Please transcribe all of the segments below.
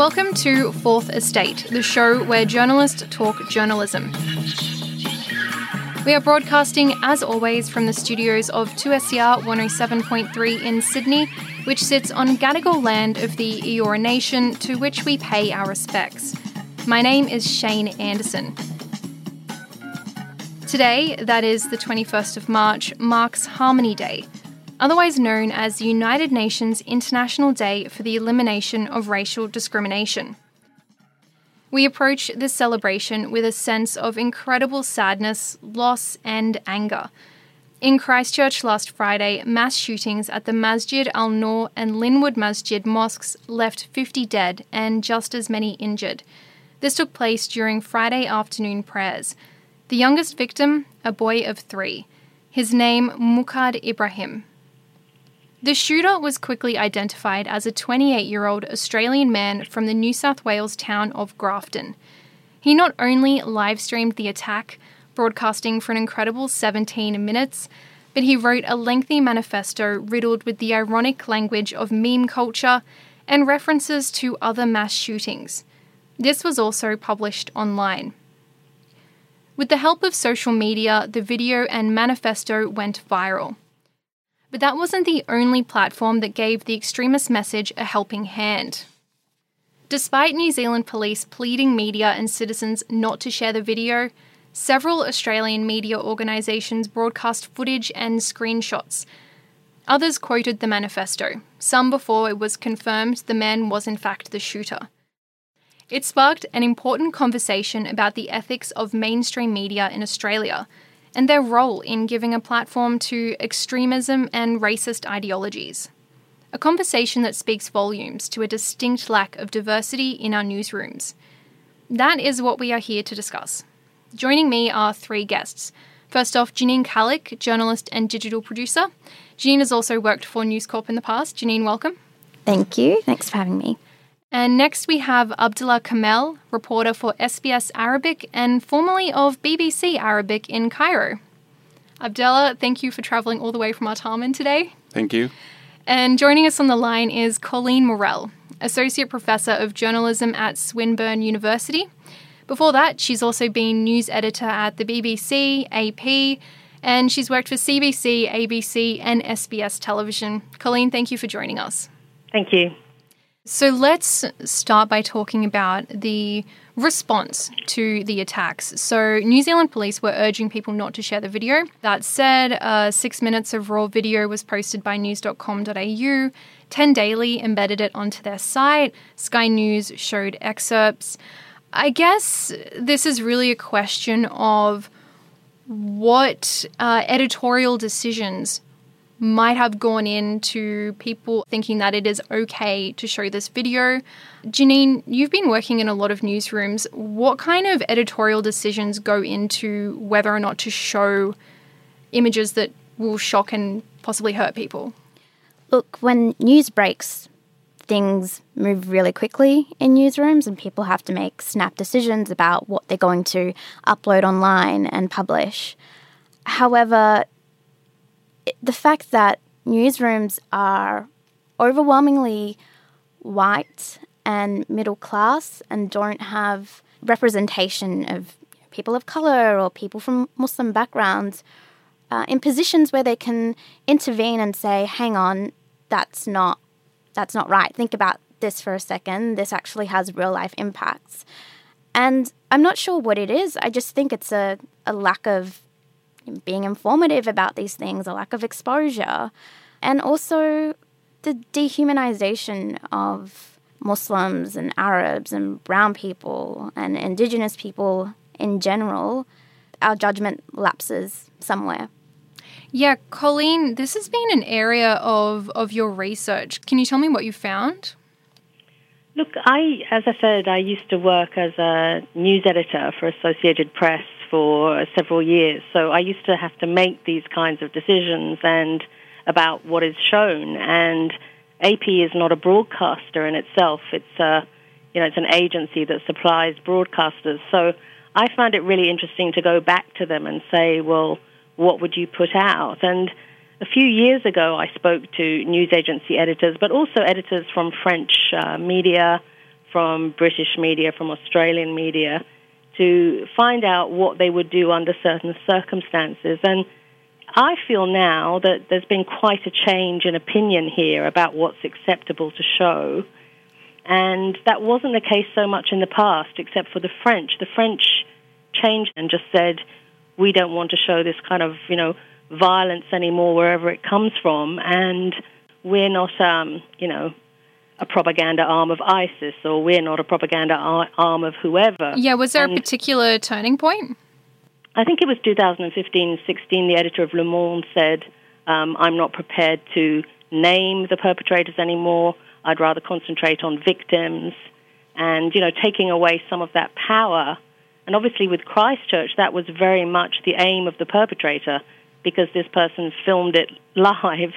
Welcome to Fourth Estate, the show where journalists talk journalism. We are broadcasting, as always, from the studios of 2SER 107.3 in Sydney, which sits on Gadigal land of the Eora Nation, to which we pay our respects. My name is Shane Anderson. Today, that is the 21st of March, marks Harmony Day, otherwise known as the United Nations International Day for the Elimination of Racial Discrimination. We approach this celebration with a sense of incredible sadness, loss, and anger. In Christchurch last Friday, mass shootings at the Masjid al Noor and Linwood Masjid mosques left 50 dead and just as many injured. This took place during Friday afternoon prayers. The youngest victim, a boy of three. His name, Mucad Ibrahim. The shooter was quickly identified as a 28 year old Australian man from the New South Wales town of Grafton. He not only live streamed the attack, broadcasting for an incredible 17 minutes, but he wrote a lengthy manifesto riddled with the ironic language of meme culture and references to other mass shootings. This was also published online. With the help of social media, the video and manifesto went viral. But that wasn't the only platform that gave the extremist message a helping hand. Despite New Zealand police pleading media and citizens not to share the video, several Australian media organisations broadcast footage and screenshots. Others quoted the manifesto, some before it was confirmed the man was in fact the shooter. It sparked an important conversation about the ethics of mainstream media in Australia and their role in giving a platform to extremism and racist ideologies. A conversation that speaks volumes to a distinct lack of diversity in our newsrooms. That is what we are here to discuss. Joining me are three guests. First off, Janine Kalik, journalist and digital producer. Janine has also worked for News Corp in the past. Janine, welcome. Thank you. Thanks for having me. And next we have Abdullah Kamel, reporter for SBS Arabic and formerly of BBC Arabic in Cairo. Abdullah, thank you for travelling all the way from Artarmon today. Thank you. And joining us on the line is Colleen Murrell, Associate Professor of Journalism at Swinburne University. Before that, she's also been news editor at the BBC, AP, and she's worked for CBC, ABC, and SBS Television. Colleen, thank you for joining us. Thank you. So let's start by talking about the response to the attacks. So, New Zealand police were urging people not to share the video. That said, uh, six minutes of raw video was posted by news.com.au. 10 Daily embedded it onto their site. Sky News showed excerpts. I guess this is really a question of what uh, editorial decisions might have gone into people thinking that it is okay to show this video. Janine, you've been working in a lot of newsrooms. What kind of editorial decisions go into whether or not to show images that will shock and possibly hurt people? Look, when news breaks, things move really quickly in newsrooms and people have to make snap decisions about what they're going to upload online and publish. However, the fact that newsrooms are overwhelmingly white and middle class and don't have representation of people of color or people from Muslim backgrounds uh, in positions where they can intervene and say, "Hang on, that's not that's not right. Think about this for a second. This actually has real life impacts." And I'm not sure what it is. I just think it's a, a lack of being informative about these things, a lack of exposure, and also the dehumanization of Muslims and Arabs and brown people and indigenous people in general. Our judgment lapses somewhere. Yeah, Colleen, this has been an area of, of your research. Can you tell me what you found? Look, I, as I said, I used to work as a news editor for Associated Press for several years. So I used to have to make these kinds of decisions and about what is shown. And AP is not a broadcaster in itself. It's a, you know, it's an agency that supplies broadcasters. So I found it really interesting to go back to them and say, well, what would you put out? And a few years ago, I spoke to news agency editors, but also editors from French uh, media, from British media, from Australian media, to find out what they would do under certain circumstances. And I feel now that there's been quite a change in opinion here about what's acceptable to show. And that wasn't the case so much in the past, except for the French. The French changed and just said, we don't want to show this kind of, you know, violence anymore wherever it comes from, and we're not, um, you know, a propaganda arm of ISIS, or we're not a propaganda arm of whoever. Yeah, was there and a particular turning point? I think it was 2015 16. The editor of Le Monde said, um, I'm not prepared to name the perpetrators anymore. I'd rather concentrate on victims. And, you know, taking away some of that power. And obviously, with Christchurch, that was very much the aim of the perpetrator because this person filmed it live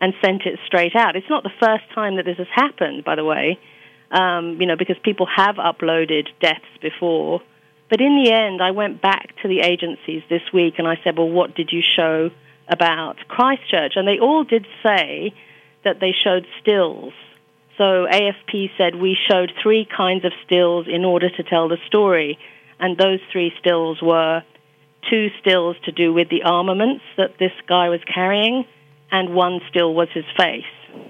and sent it straight out. It's not the first time that this has happened, by the way, um, you know, because people have uploaded deaths before. But in the end, I went back to the agencies this week and I said, well, what did you show about Christchurch? And they all did say that they showed stills. So AFP said we showed three kinds of stills in order to tell the story. And those three stills were two stills to do with the armaments that this guy was carrying, and one still was his face.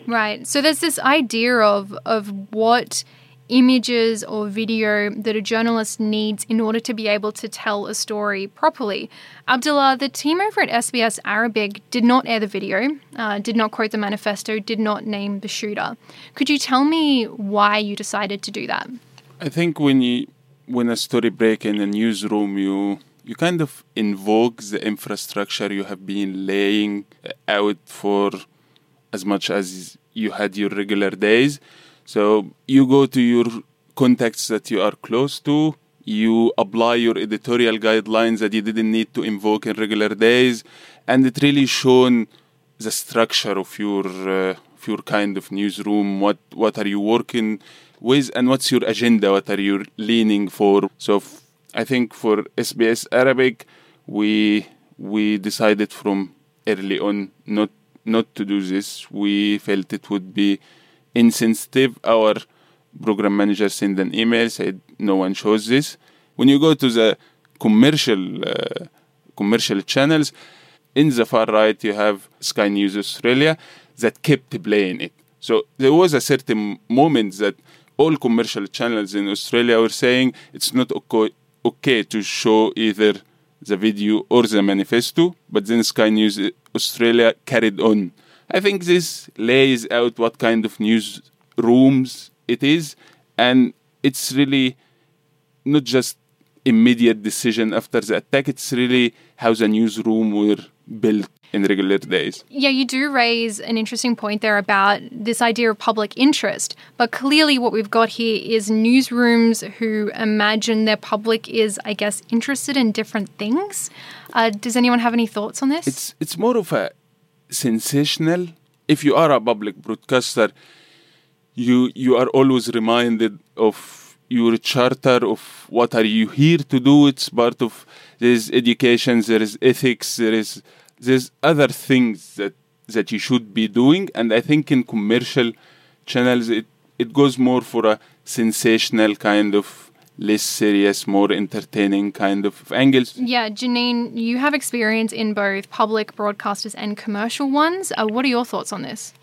Right. So there's this idea of of what images or video that a journalist needs in order to be able to tell a story properly. Abdullah, the team over at SBS Arabic did not air the video, uh, did not quote the manifesto, did not name the shooter. Could you tell me why you decided to do that? I think when you when a story breaks in a newsroom, you you kind of invoke the infrastructure you have been laying out for as much as you had your regular days. So you go to your contacts that you are close to, you apply your editorial guidelines that you didn't need to invoke in regular days, and it really shown the structure of your uh, your kind of newsroom. What what are you working with, and what's your agenda? What are you leaning for? So I think for SBS Arabic, we we decided from early on not not to do this. We felt it would be insensitive. Our program manager sent an email said no one shows this. When you go to the commercial uh, commercial channels, in the far right you have Sky News Australia that kept playing it. So there was a certain moment that all commercial channels in Australia were saying it's not okay, okay to show either the video or the manifesto, but then Sky News Australia carried on. I think this lays out what kind of news rooms it is, and it's really not just immediate decision after the attack. It's really how the newsroom were built in regular days. Yeah, you do raise an interesting point there about this idea of public interest. But clearly, what we've got here is newsrooms who imagine their public is, I guess, interested in different things. Uh, does anyone have any thoughts on this? It's it's more of a sensational. If you are a public broadcaster, you you are always reminded of your charter of what are you here to do. It's part of there's education, there is ethics, there is there's other things that that you should be doing and i think in commercial channels it it goes more for a sensational kind of less serious, more entertaining kind of angles. Yeah, Janine, you have experience in both public broadcasters and commercial ones. Uh, what are your thoughts on this?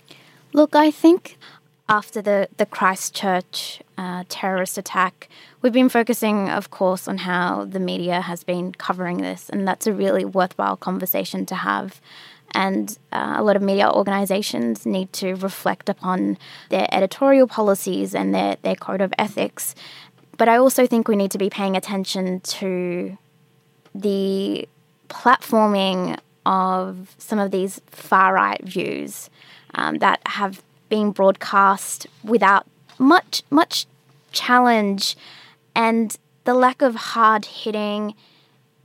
Look, I think after the, the Christchurch uh, terrorist attack, we've been focusing, of course, on how the media has been covering this, and that's a really worthwhile conversation to have. And uh, a lot of media organizations need to reflect upon their editorial policies and their, their code of ethics. But I also think we need to be paying attention to the platforming of some of these far right views um, that have been broadcast without much much challenge and the lack of hard hitting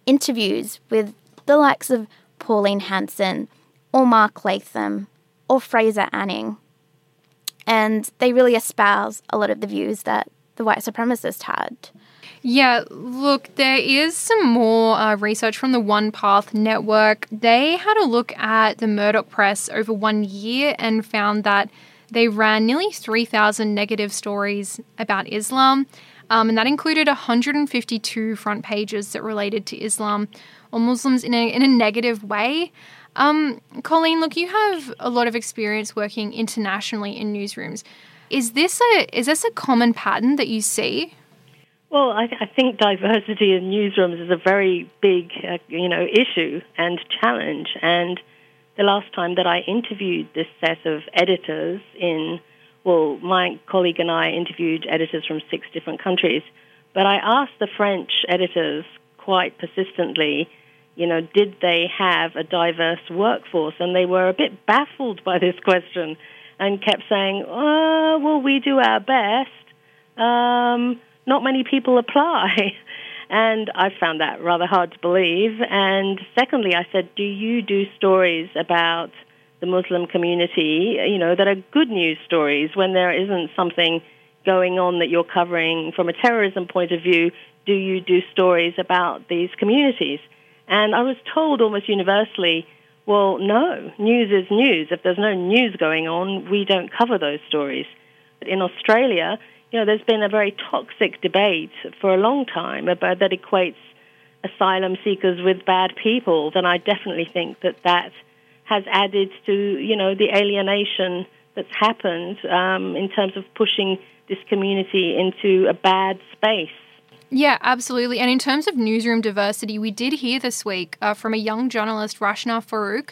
interviews with the likes of Pauline Hanson or Mark Latham or Fraser Anning. And they really espouse a lot of the views that the white supremacist had. Yeah, look, there is some more uh, research from the One Path Network. They had a look at the Murdoch press over one year and found that they ran nearly 3,000 negative stories about Islam, um, and that included 152 front pages that related to Islam or Muslims in a, in a negative way. Um, Colleen, look, you have a lot of experience working internationally in newsrooms. Is this a is this a common pattern that you see? Well, I, I think diversity in newsrooms is a very big, uh, you know, issue and challenge. And the last time that I interviewed this set of editors in, well, my colleague and I interviewed editors from six different countries, but I asked the French editors quite persistently, you know, did they have a diverse workforce? And they were a bit baffled by this question and kept saying, oh, well, we do our best. Um, not many people apply. And I found that rather hard to believe. And secondly, I said, do you do stories about the Muslim community, you know, that are good news stories when there isn't something going on that you're covering from a terrorism point of view? Do you do stories about these communities? And I was told almost universally, well, no, news is news. If there's no news going on, we don't cover those stories. But in Australia, you know, there's been a very toxic debate for a long time about that equates asylum seekers with bad people, then I definitely think that that has added to, you know, the alienation that's happened um, in terms of pushing this community into a bad space. Yeah, absolutely. And in terms of newsroom diversity, we did hear this week uh, from a young journalist, Rashna Farrukh,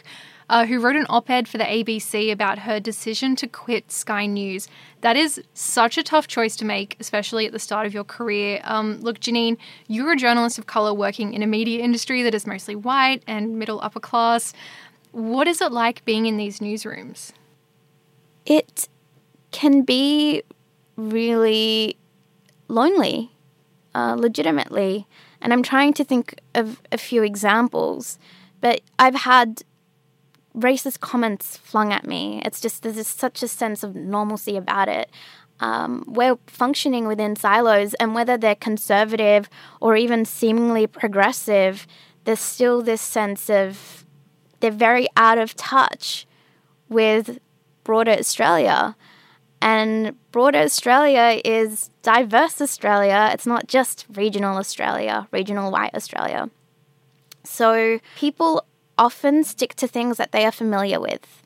uh, who wrote an op ed for the ABC about her decision to quit Sky News. That is such a tough choice to make, especially at the start of your career. Um, look, Janine, you're a journalist of colour working in a media industry that is mostly white and middle upper class. What is it like being in these newsrooms? It can be really lonely, uh, legitimately. And I'm trying to think of a few examples, but I've had racist comments flung at me. It's just there's just such a sense of normalcy about it. Um, we're functioning within silos, and whether they're conservative or even seemingly progressive, there's still this sense of they're very out of touch with broader Australia. And broader Australia is diverse Australia. It's not just regional Australia, regional white Australia. So people often stick to things that they are familiar with.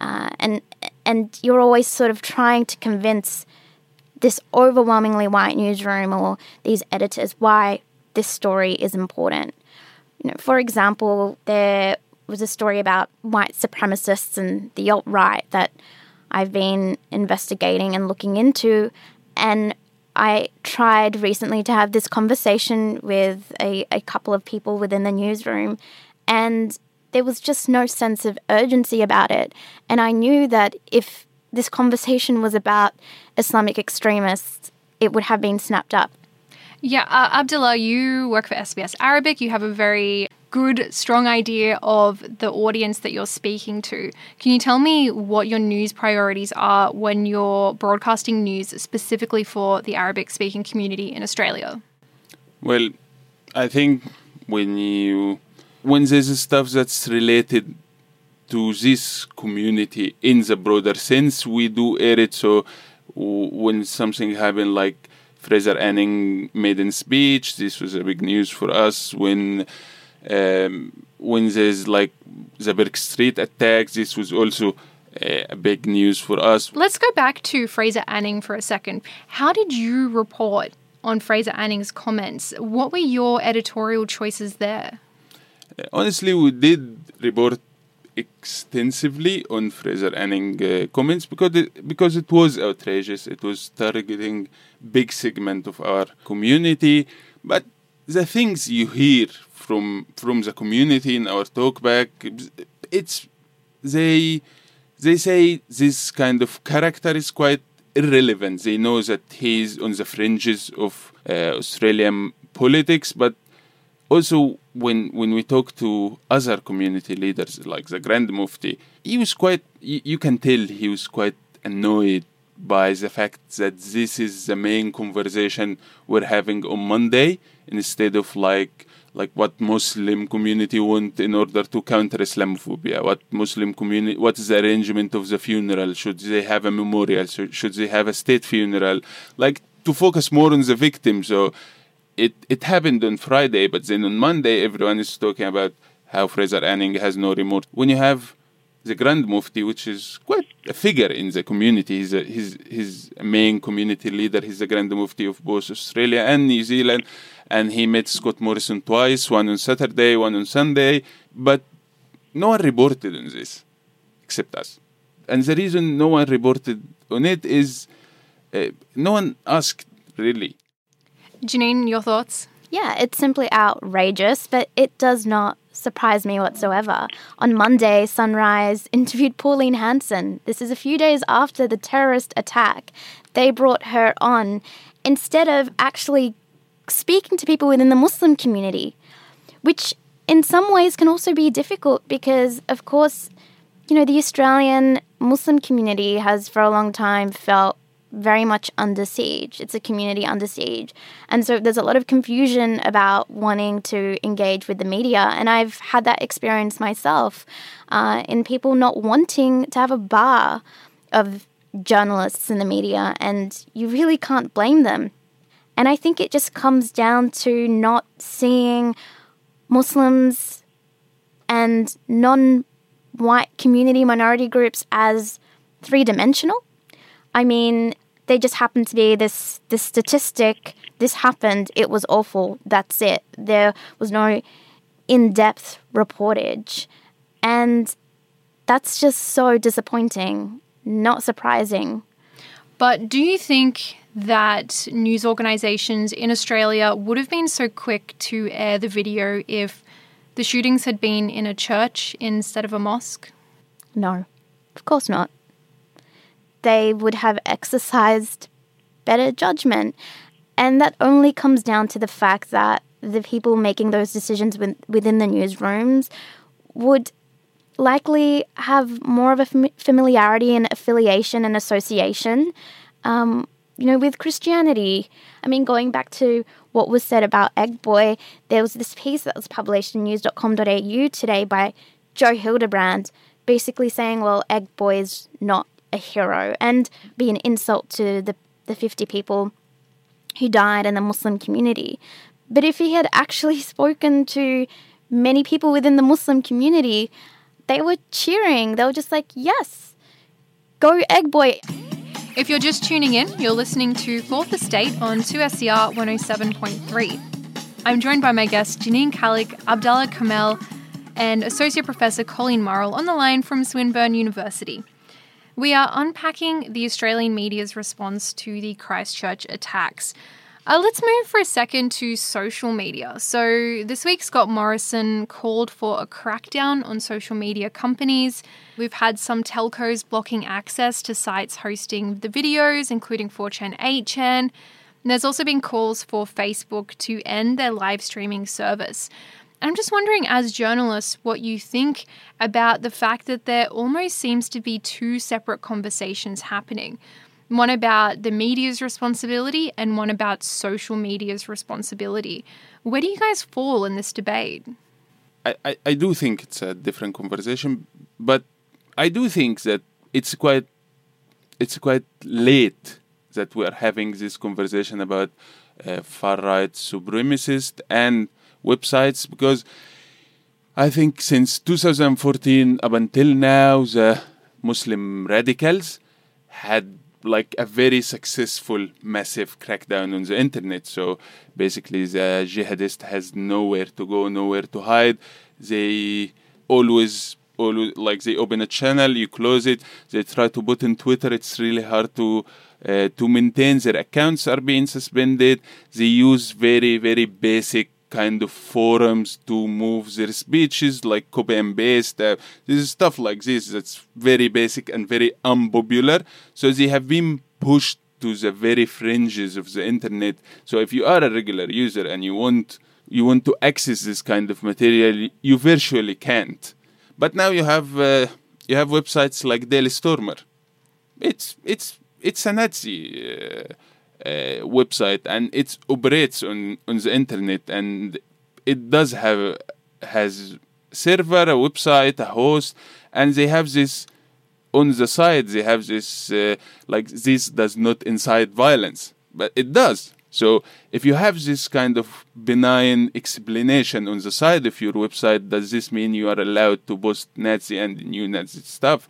Uh, and and you're always sort of trying to convince this overwhelmingly white newsroom or these editors why this story is important. You know, for example, there was a story about white supremacists and the alt right that I've been investigating and looking into, and I tried recently to have this conversation with a, a couple of people within the newsroom, and there was just no sense of urgency about it. And I knew that if this conversation was about Islamic extremists, it would have been snapped up. Yeah, uh, Abdullah, you work for SBS Arabic. You have a very good, strong idea of the audience that you're speaking to. Can you tell me what your news priorities are when you're broadcasting news specifically for the Arabic speaking community in Australia? Well, I think when you when there's stuff that's related to this community in the broader sense, we do air it. So when something happened like Fraser Anning maiden speech. This was a big news for us when um, when there's like the Bourke Street attacks. This was also a, a big news for us. Let's go back to Fraser Anning for a second. How did you report on Fraser Anning's comments? What were your editorial choices there? Honestly, we did report extensively on Fraser Anning uh, comments because it, because it was outrageous. It was targeting big segment of our community. But the things you hear from from the community in our talkback, it's they they say this kind of character is quite irrelevant. They know that he's on the fringes of uh, Australian politics, but also when when we talk to other community leaders like the Grand Mufti, he was quite. You, you can tell he was quite annoyed by the fact that this is the main conversation we're having on Monday instead of like like what Muslim community want in order to counter Islamophobia. What Muslim community, what is the arrangement of the funeral? Should they have a memorial? Should they have a state funeral? Like to focus more on the victim. So it it happened on Friday, but then on Monday everyone is talking about how Fraser Anning has no remorse. When you have the Grand Mufti, which is quite a figure in the community. He's a, he's, he's a main community leader. He's the Grand Mufti of both Australia and New Zealand. And he met Scott Morrison twice, one on Saturday, one on Sunday. But no one reported on this except us. And the reason no one reported on it is uh, no one asked really. Janine, your thoughts? Yeah, it's simply outrageous, but it does not surprise me whatsoever. On Monday, Sunrise interviewed Pauline Hanson. This is a few days after the terrorist attack. They brought her on instead of actually speaking to people within the Muslim community, which in some ways can also be difficult because, of course, you know, the Australian Muslim community has for a long time felt very much under siege. It's a community under siege. And so there's a lot of confusion about wanting to engage with the media. And I've had that experience myself uh, in people not wanting to have a bar of journalists in the media. And you really can't blame them. And I think it just comes down to not seeing Muslims and non white community minority groups as three dimensional. I mean, they just happened to be this this statistic. This happened. It was awful. That's it. There was no in-depth reportage, and that's just so disappointing. Not surprising. But do you think that news organizations in Australia would have been so quick to air the video if the shootings had been in a church instead of a mosque? No, of course not they would have exercised better judgment. And that only comes down to the fact that the people making those decisions within the newsrooms would likely have more of a familiarity and affiliation and association, um, you know, with Christianity. I mean, going back to what was said about Egg Boy, there was this piece that was published in news.com.au today by Joe Hildebrand, basically saying, well, Egg Boy is not a hero and be an insult to the, the 50 people who died in the Muslim community. But if he had actually spoken to many people within the Muslim community, they were cheering. They were just like, yes, go Egg Boy. If you're just tuning in, you're listening to Fourth Estate on 2SER 107.3. I'm joined by my guests Janine Kalik, Abdallah Kamel, and Associate Professor Colleen Murrell on the line from Swinburne University. We are unpacking the Australian media's response to the Christchurch attacks. Uh, let's move for a second to social media. So, this week, Scott Morrison called for a crackdown on social media companies. We've had some telcos blocking access to sites hosting the videos, including 4chan, 8chan. there's also been calls for Facebook to end their live streaming service. I'm just wondering, as journalists, what you think about the fact that there almost seems to be two separate conversations happening one about the media's responsibility and one about social media's responsibility. Where do you guys fall in this debate? I, I, I do think it's a different conversation, but I do think that it's quite it's quite late that we are having this conversation about uh, far right supremacists and websites because I think since 2014 up until now, the Muslim radicals had like a very successful, massive crackdown on the internet. So basically, the jihadist has nowhere to go, nowhere to hide. They always, always like they open a channel, you close it. They try to put in Twitter. It's really hard to uh, to maintain. Their accounts are being suspended. They use very, very basic kind of forums to move their speeches, like copy and this is stuff like this that's very basic and very unpopular. So they have been pushed to the very fringes of the internet. So if you are a regular user and you want you want to access this kind of material, you virtually can't. But now you have uh, you have websites like Daily Stormer. It's it's it's a Nazi. Uh, uh, website and it operates on on the internet and it does have has server a website a host and they have this on the side they have this uh, like this does not incite violence but it does. So if you have this kind of benign explanation on the side of your website does this mean you are allowed to post nazi and new nazi stuff?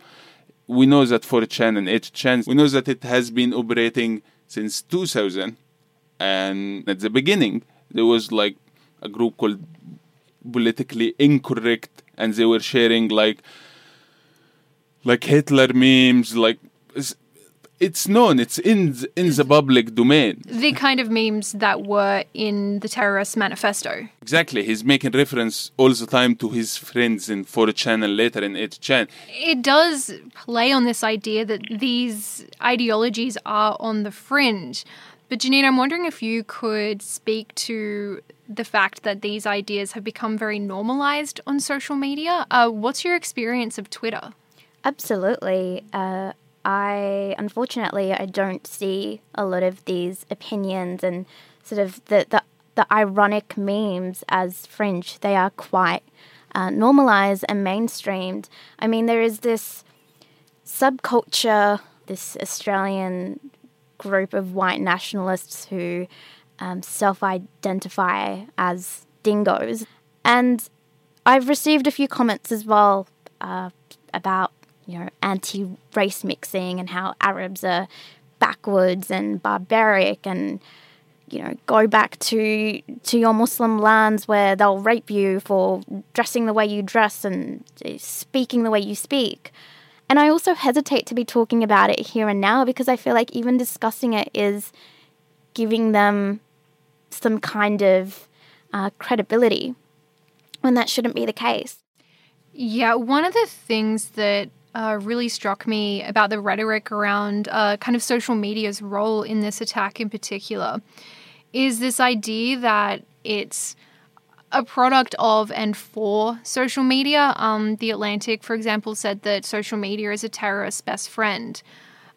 We know that 4chan and 8chan we know that it has been operating since 2000 and at the beginning there was like a group called politically incorrect and they were sharing like like hitler memes like it's known it's in in the public domain. the kind of memes that were in the terrorist manifesto. Exactly he's making reference all the time to his friends in 4chan and later in 8chan it does play on this idea that these ideologies are on the fringe. But janine i'm wondering if you could speak to the fact that these ideas have become very normalized on social media. Uh, what's your experience of twitter? Absolutely. Uh I unfortunately I don't see a lot of these opinions and sort of the the, the ironic memes as fringe. They are quite uh, normalized and mainstreamed. I mean, there is this subculture, this Australian group of white nationalists who um, self-identify as dingoes, and I've received a few comments as well uh, about you know, anti race mixing and how Arabs are backwards and barbaric and you know go back to to your muslim lands where they'll rape you for dressing the way you dress and speaking the way you speak. And i also hesitate to be talking about it here and now because i feel like even discussing it is giving them some kind of uh, credibility when that shouldn't be the case. Yeah one of the things that uh, really struck me about the rhetoric around uh, kind of social media's role in this attack in particular is this idea that it's a product of and for social media. Um, the Atlantic, for example, said that social media is a terrorist's best friend.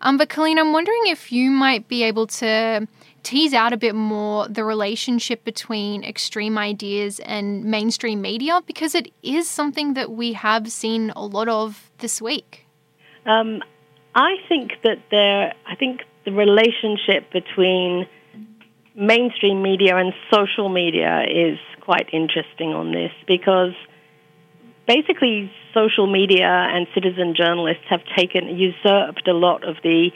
Um, but Colleen, I'm wondering if you might be able to tease out a bit more the relationship between extreme ideas and mainstream media because it is something that we have seen a lot of this week. Um, I think that there, I think the relationship between mainstream media and social media is quite interesting on this because basically social media and citizen journalists have taken usurped a lot of the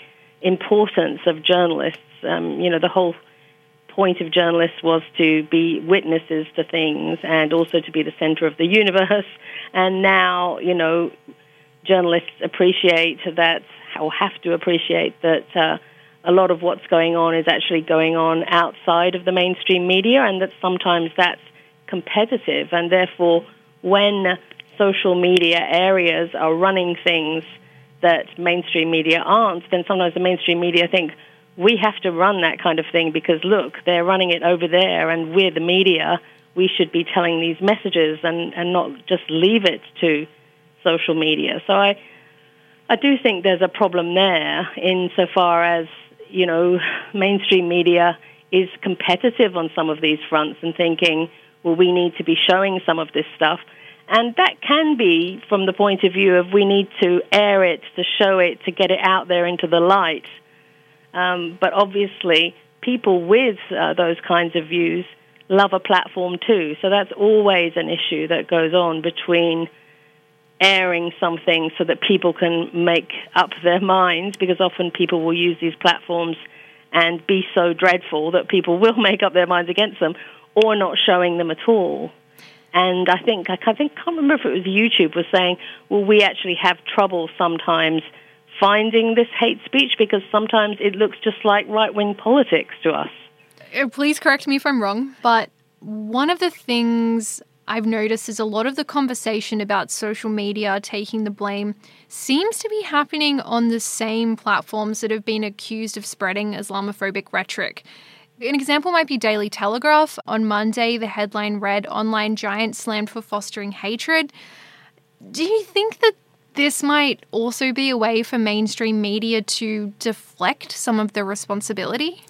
importance of journalists um, you know, the whole point of journalists was to be witnesses to things and also to be the center of the universe. And now, you know, journalists appreciate that, or have to appreciate that uh, a lot of what's going on is actually going on outside of the mainstream media, and that sometimes that's competitive. And therefore, when social media areas are running things that mainstream media aren't, then sometimes the mainstream media think, we have to run that kind of thing because look, they're running it over there, and we're the media. We should be telling these messages and, and not just leave it to social media. So I, I do think there's a problem there insofar as you know mainstream media is competitive on some of these fronts and thinking, well, we need to be showing some of this stuff. And that can be from the point of view of we need to air it, to show it, to get it out there into the light Um, but obviously, people with uh, those kinds of views love a platform too. So that's always an issue that goes on between airing something so that people can make up their minds, because often people will use these platforms and be so dreadful that people will make up their minds against them, or not showing them at all. And I think I think can't remember if it was YouTube was saying, well, we actually have trouble sometimes finding this hate speech because sometimes it looks just like right wing politics to us. Uh, please correct me if I'm wrong, but one of the things I've noticed is a lot of the conversation about social media taking the blame seems to be happening on the same platforms that have been accused of spreading Islamophobic rhetoric. An example might be Daily Telegraph. On Monday, the headline read Online Giant Slammed for Fostering Hatred. Do you think that this might also be a way for mainstream media to deflect some of the responsibility?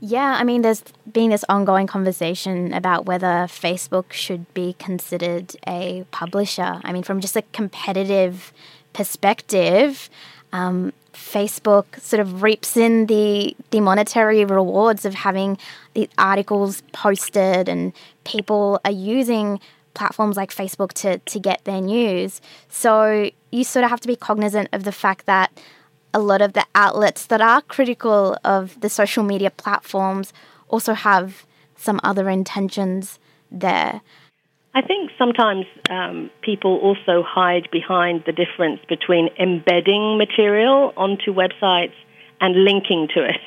Yeah, I mean, there's been this ongoing conversation about whether Facebook should be considered a publisher. I mean, from just a competitive perspective, um, Facebook sort of reaps in the the monetary rewards of having the articles posted, and people are using platforms like Facebook to to get their news. So you sort of have to be cognizant of the fact that a lot of the outlets that are critical of the social media platforms also have some other intentions there. I think sometimes um, people also hide behind the difference between embedding material onto websites and linking to it.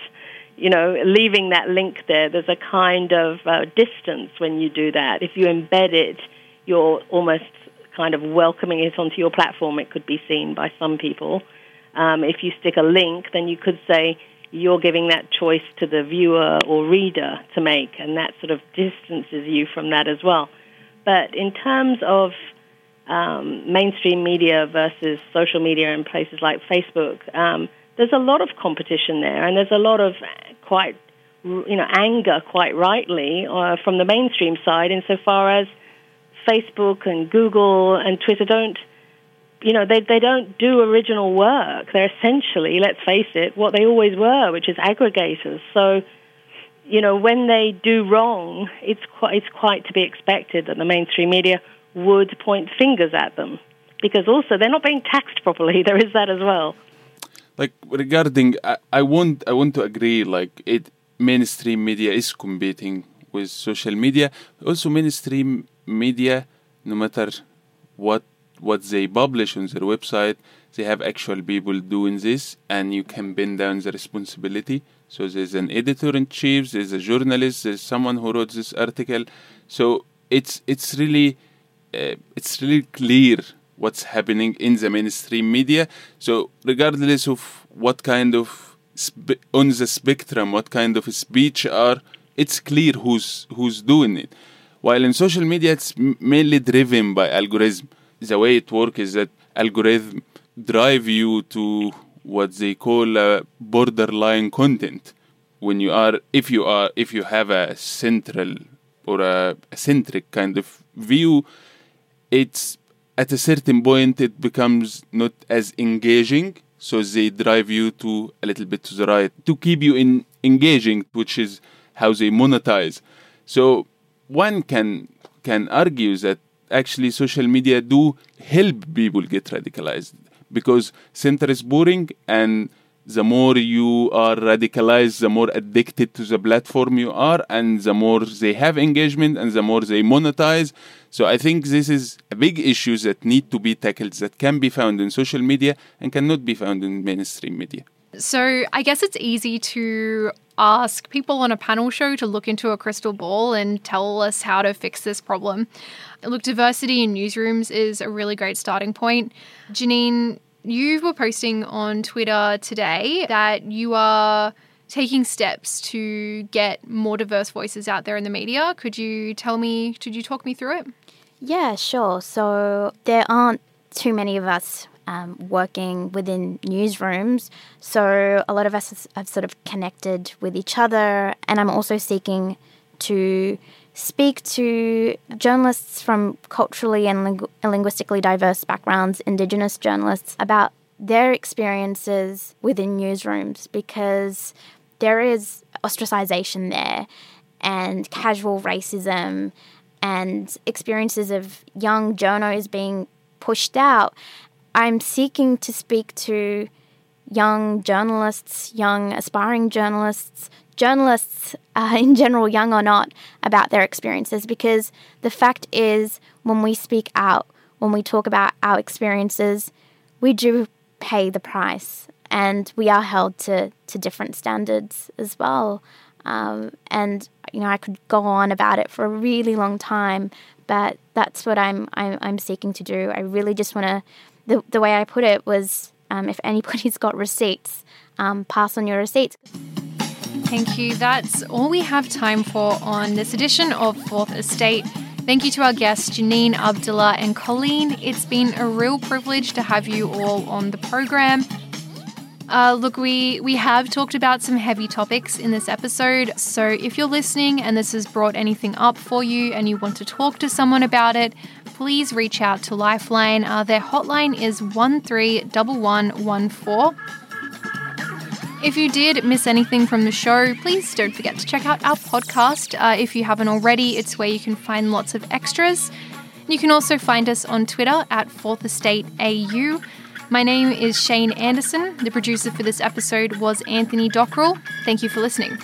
You know, leaving that link there, there's a kind of uh, distance when you do that. If you embed it, you're almost kind of welcoming it onto your platform. It could be seen by some people. Um, if you stick a link, then you could say you're giving that choice to the viewer or reader to make, and that sort of distances you from that as well. But in terms of um, mainstream media versus social media and places like Facebook, um, there's a lot of competition there, and there's a lot of quite, you know, anger, quite rightly, uh, from the mainstream side, insofar as Facebook and Google and Twitter don't you know, they, they don't do original work. They're essentially, let's face it, what they always were, which is aggregators. So, you know, when they do wrong, it's quite, it's quite to be expected that the mainstream media would point fingers at them. Because also, they're not being taxed properly. There is that as well. Like regarding, I, I want I want to agree. Like it, mainstream media is competing with social media. Also, mainstream media, no matter what what they publish on their website, they have actual people doing this, and you can bend down the responsibility. So there's an editor in chief, there's a journalist, there's someone who wrote this article. So it's it's really uh, it's really clear what's happening in the mainstream media. So regardless of what kind of spe- on the spectrum, what kind of speech are, it's clear who's who's doing it. While in social media, it's mainly driven by algorithm the way it works is that algorithm drive you to what they call a borderline content. When you are if you are if you have a central or a, a centric kind of view it's at a certain point it becomes not as engaging. So they drive you to a little bit to the right to keep you in engaging which is how they monetize. So one can can argue that actually social media do help people get radicalized because center is boring and the more you are radicalized, the more addicted to the platform you are, and the more they have engagement and the more they monetize. So I think this is a big issue that need to be tackled that can be found in social media and cannot be found in mainstream media. So I guess it's easy to ask people on a panel show to look into a crystal ball and tell us how to fix this problem. Look, diversity in newsrooms is a really great starting point. Janine, you were posting on Twitter today that you are taking steps to get more diverse voices out there in the media. Could you tell me, could you talk me through it? Yeah, sure. So there aren't too many of us um, working within newsrooms. So a lot of us have sort of connected with each other, and I'm also seeking to speak to journalists from culturally and ling- linguistically diverse backgrounds, Indigenous journalists, about their experiences within newsrooms because there is ostracization there and casual racism and experiences of young journos being pushed out. I'm seeking to speak to young journalists, young aspiring journalists, journalists uh, in general, young or not, about their experiences because the fact is, when we speak out, when we talk about our experiences, we do pay the price and we are held to, to different standards as well. Um, and you know, I could go on about it for a really long time, but that's what I'm I'm, I'm seeking to do. I really just want to. The the way I put it was, um, if anybody's got receipts, um, pass on your receipts. Thank you. That's all we have time for on this edition of Fourth Estate. Thank you to our guests, Janine, Abdullah, and Colleen. It's been a real privilege to have you all on the program. Uh, look, we, we have talked about some heavy topics in this episode, so if you're listening and this has brought anything up for you and you want to talk to someone about it, please reach out to Lifeline. Uh, their hotline is 131114. If you did miss anything from the show, please don't forget to check out our podcast. Uh, if you haven't already, it's where you can find lots of extras. You can also find us on Twitter at Fourth Estate AU. My name is Shane Anderson. The producer for this episode was Anthony Dockrell. Thank you for listening.